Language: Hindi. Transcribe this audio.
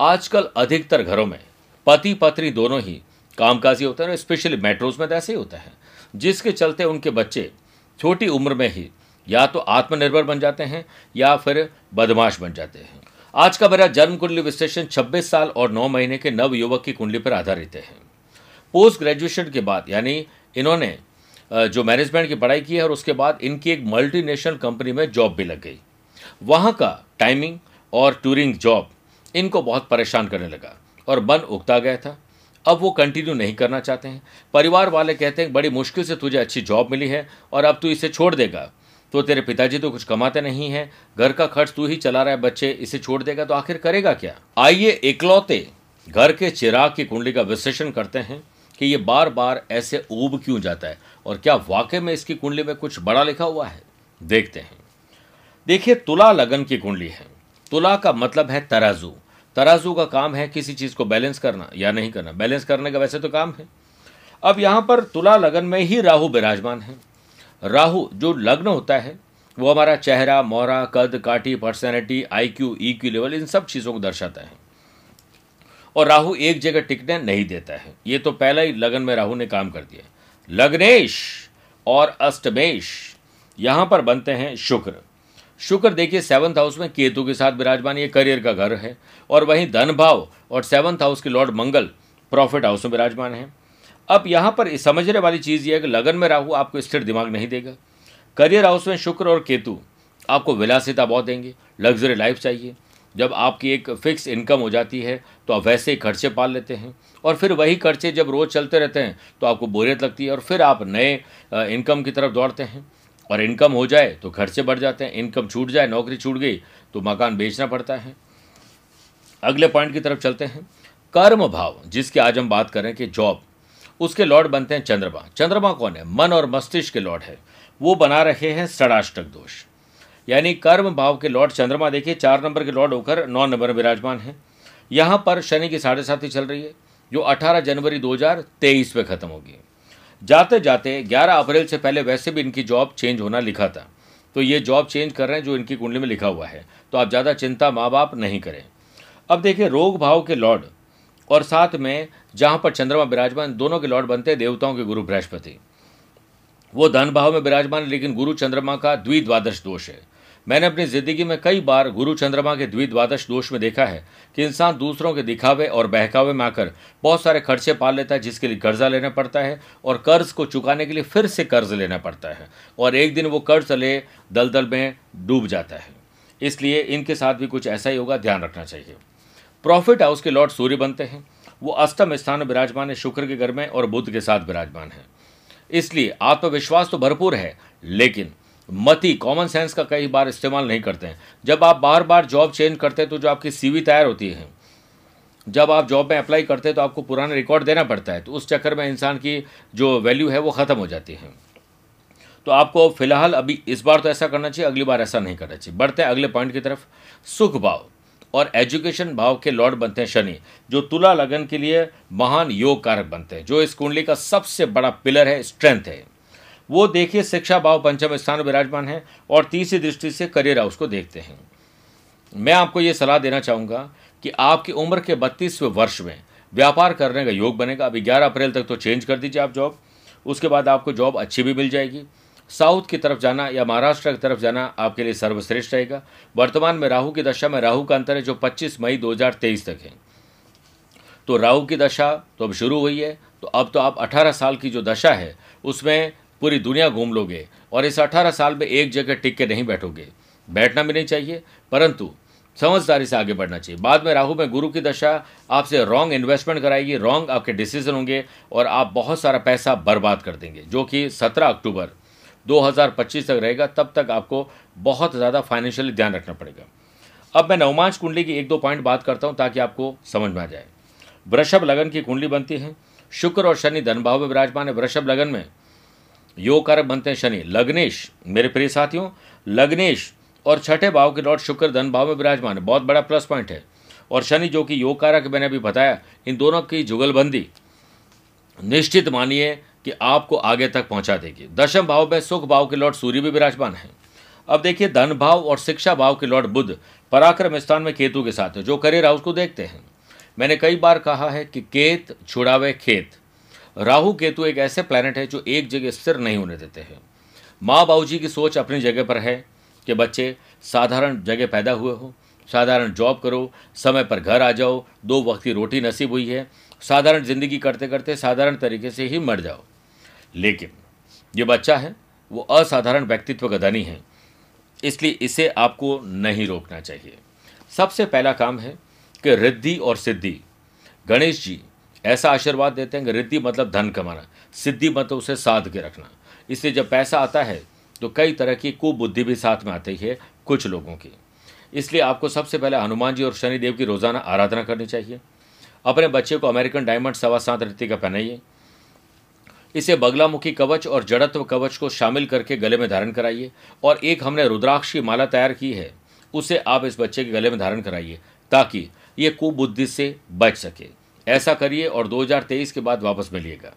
आजकल अधिकतर घरों में पति पत्नी दोनों ही कामकाजी होते हैं स्पेशली मेट्रोज में तो ऐसे ही होता है, जिसके चलते उनके बच्चे छोटी उम्र में ही या तो आत्मनिर्भर बन जाते हैं या फिर बदमाश बन जाते हैं। आज का मेरा जन्म कुंडली विश्लेषण 26 साल और 9 महीने के नव युवक की कुंडली पर आधारित है। पोस्ट ग्रेजुएशन के बाद, यानी इन्होंने जो मैनेजमेंट की पढ़ाई की है और उसके बाद इनकी एक मल्टीनेशनल कंपनी में जॉब भी लग गई। वहाँ का टाइमिंग और टूरिंग जॉब इनको बहुत परेशान करने लगा और मन उगता गया था। अब वो कंटिन्यू नहीं करना चाहते हैं। परिवार वाले कहते हैं, बड़ी मुश्किल से तुझे अच्छी जॉब मिली है और अब तू इसे छोड़ देगा। तो तेरे पिताजी तो कुछ कमाते नहीं हैं। घर का खर्च तू ही चला रहा है, बच्चे इसे छोड़ देगा तो आखिर करेगा क्या? आइए इकलौते घर के चिराग की कुंडली का विश्लेषण करते हैं कि ये बार बार ऐसे ऊब क्यों जाता है और क्या वाकई में इसकी कुंडली में कुछ बड़ा लिखा हुआ है? देखते हैं। देखिए, तुला लगन की कुंडली है। तुला का मतलब है तराजू। तराजू का काम है किसी चीज़ को बैलेंस करना या नहीं करना। बैलेंस करने का वैसे तो काम है। अब यहाँ पर तुला लगन में ही राहु विराजमान है। राहु, जो लग्न होता है, वो हमारा चेहरा, मोहरा, कद काटी personality I Q Q level, इन सब चीज़ों को दर्शाता है। और राहु एक जगह टिकने नहीं देता है। ये तो पहला ही लगन में राहु ने काम कर दिया लग्नेश और अष्टमेश यहाँ पर बनते हैं शुक्र। शुक्र देखिए सेवंथ हाउस में केतु के साथ विराजमान, ये करियर का घर है। और वहीं धन भाव और सेवंथ हाउस के लॉर्ड मंगल प्रॉफिट हाउस में विराजमान है। अब यहाँ पर समझने वाली चीज़ ये है कि लगन में राहु आपको स्थिर दिमाग नहीं देगा। करियर हाउस में शुक्र और केतु आपको विलासिता बहुत देंगे लग्जरी लाइफ चाहिए। जब आपकी एक फिक्स इनकम हो जाती है तो आप वैसे ही खर्चे पाल लेते हैं। और फिर वही खर्चे जब रोज़ चलते रहते हैं तो आपको बोरियत लगती है और फिर आप नए इनकम की तरफ़ दौड़ते हैं। और इनकम हो जाए तो खर्चे बढ़ जाते हैं, इनकम छूट जाए, नौकरी छूट गई तो मकान बेचना पड़ता है। अगले पॉइंट की तरफ़ चलते हैं। कर्म भाव, जिसकी आज हम बात करें कि जॉब, उसके लॉर्ड बनते हैं चंद्रमा। चंद्रमा कौन है? मन और मस्तिष्क के लॉर्ड है। वो बना रहे हैं षडाष्टक दोष। यानी कर्म भाव के लॉर्ड चंद्रमा, देखिए, चार नंबर के लॉर्ड होकर नौ नंबर विराजमान है। यहाँ पर शनि की साढ़े साथी चल रही है, जो 18 जनवरी 2023 में ख़त्म होगी। जाते जाते 11 अप्रैल से पहले वैसे भी इनकी जॉब चेंज होना लिखा था। तो ये जॉब चेंज कर रहे हैं जो इनकी कुंडली में लिखा हुआ है। तो आप ज़्यादा चिंता माँ बाप नहीं करें। अब देखिए, रोग भाव के लॉर्ड और साथ में जहाँ पर चंद्रमा विराजमान, दोनों के लॉर्ड बनते हैं, देवताओं के गुरु बृहस्पति। वो धन भाव में विराजमान, लेकिन गुरु चंद्रमा का द्विद्वादश दोष है। मैंने अपनी ज़िंदगी में कई बार गुरु चंद्रमा के द्विद्वादश दोष में देखा है कि इंसान दूसरों के दिखावे और बहकावे में आकर बहुत सारे खर्चे पाल लेता है, जिसके लिए कर्जा लेना पड़ता है और कर्ज को चुकाने के लिए फिर से कर्ज लेना पड़ता है और एक दिन वो कर्ज ले, दलदल में डूब जाता है। इसलिए इनके साथ भी कुछ ऐसा ही होगा, ध्यान रखना चाहिए। प्रॉफिट हाउस के लॉर्ड सूर्य बनते हैं। वो अष्टम स्थान विराजमान है, शुक्र के घर में और बुद्ध के साथ विराजमान है। इसलिए आत्मविश्वास तो भरपूर है, लेकिन मति कॉमन सेंस का कई बार इस्तेमाल नहीं करते हैं। जब आप बार बार जॉब चेंज करते हैं तो जो आपकी सीवी तैयार होती है, जब आप जॉब में अप्लाई करते हैं तो आपको पुराना रिकॉर्ड देना पड़ता है तो उस चक्कर में इंसान की जो वैल्यू है, वो ख़त्म हो जाती है। तो आपको फ़िलहाल अभी इस बार तो ऐसा करना चाहिए, अगली बार ऐसा नहीं करना चाहिए। बढ़ते हैं अगले पॉइंट की तरफ़। सुख भाव और एजुकेशन भाव के लॉर्ड बनते हैं शनि, जो तुला लगन के लिए महान योग कारक बनते हैं, जो इस कुंडली का सबसे बड़ा पिलर है स्ट्रेंथ है। वो देखिए शिक्षा भाव पंचम स्थान विराजमान है और तीसरी दृष्टि से करियर हाउस को देखते हैं। मैं आपको ये सलाह देना चाहूँगा कि आपकी उम्र के बत्तीसवें वर्ष में व्यापार करने का योग बनेगा। अभी ग्यारह अप्रैल तक तो चेंज कर दीजिए आप जॉब। उसके बाद आपको जॉब अच्छी भी मिल जाएगी। साउथ की तरफ़ जाना या महाराष्ट्र की तरफ़ जाना आपके लिए सर्वश्रेष्ठ रहेगा। वर्तमान में राहु की दशा में राहु का अंतर है जो 25 मई 2023 तक है। तो राहु की दशा तो अब शुरू हुई है। तो अब तो आप 18 साल की जो दशा है, उसमें पूरी दुनिया घूम लोगे और इस 18 साल में एक जगह टिक के नहीं बैठोगे। बैठना भी नहीं चाहिए, परंतु समझदारी से आगे बढ़ना चाहिए। बाद में राहु में गुरु की दशा आपसे रॉन्ग इन्वेस्टमेंट कराएगी रॉन्ग आपके डिसीज़न होंगे और आप बहुत सारा पैसा बर्बाद कर देंगे, जो कि 17 अक्टूबर 2025 तक रहेगा। तब तक आपको बहुत ज़्यादा फाइनेंशियली ध्यान रखना पड़ेगा। अब मैं नवमांश कुंडली की एक दो पॉइंट बात करता हूँ ताकि आपको समझ में आ जाए। वृषभ लगन की कुंडली बनती है। शुक्र और शनि धनभाव में विराजमान है। वृषभ लगन में योग कारक बनते हैं शनि। लग्नेश, मेरे प्रिय साथियों, लग्नेश और छठे भाव के लॉर्ड शुक्र धन भाव में विराजमान है। बहुत बड़ा प्लस पॉइंट है। और शनि जो कि योग कारक मैंने अभी बताया, इन दोनों की जुगलबंदी निश्चित मानिए कि आपको आगे तक पहुँचा देगी। दशम भाव में सुख भाव के लॉर्ड सूर्य भी विराजमान है। अब देखिए, धन भाव और शिक्षा भाव के लॉर्ड बुद्ध पराक्रम स्थान में केतु के साथ है। जो करियर हाउस को देखते हैं। मैंने कई बार कहा है कि केत छुड़ावे खेत। राहु केतु एक ऐसे प्लैनेट है जो एक जगह स्थिर नहीं होने देते हैं। माँ बाबू जी की सोच अपनी जगह पर है कि बच्चे साधारण जगह पैदा हुए हो, साधारण जॉब करो, समय पर घर आ जाओ, दो वक्त की रोटी नसीब हुई है, साधारण ज़िंदगी करते करते साधारण तरीके से ही मर जाओ। लेकिन ये बच्चा है, वो असाधारण व्यक्तित्व का धनी है, इसलिए इसे आपको नहीं रोकना चाहिए। सबसे पहला काम है कि रिद्धि और सिद्धि, गणेश जी ऐसा आशीर्वाद देते हैं कि रिद्धि मतलब धन कमाना, सिद्धि मतलब उसे साध के रखना। इसलिए जब पैसा आता है तो कई तरह की कुबुद्धि भी साथ में आती है कुछ लोगों की। इसलिए आपको सबसे पहले हनुमान जी और शनिदेव की रोज़ाना आराधना करनी चाहिए। अपने बच्चे को अमेरिकन डायमंड सवा सात रीति का पहनाइए। इसे बगलामुखी कवच और जड़त्व कवच को शामिल करके गले में धारण कराइए और एक हमने रुद्राक्ष की माला तैयार की है, उसे आप इस बच्चे के गले में धारण कराइए ताकि ये कुबुद्धि से बच सके। ऐसा करिए और 2023 के बाद वापस मिलिएगा।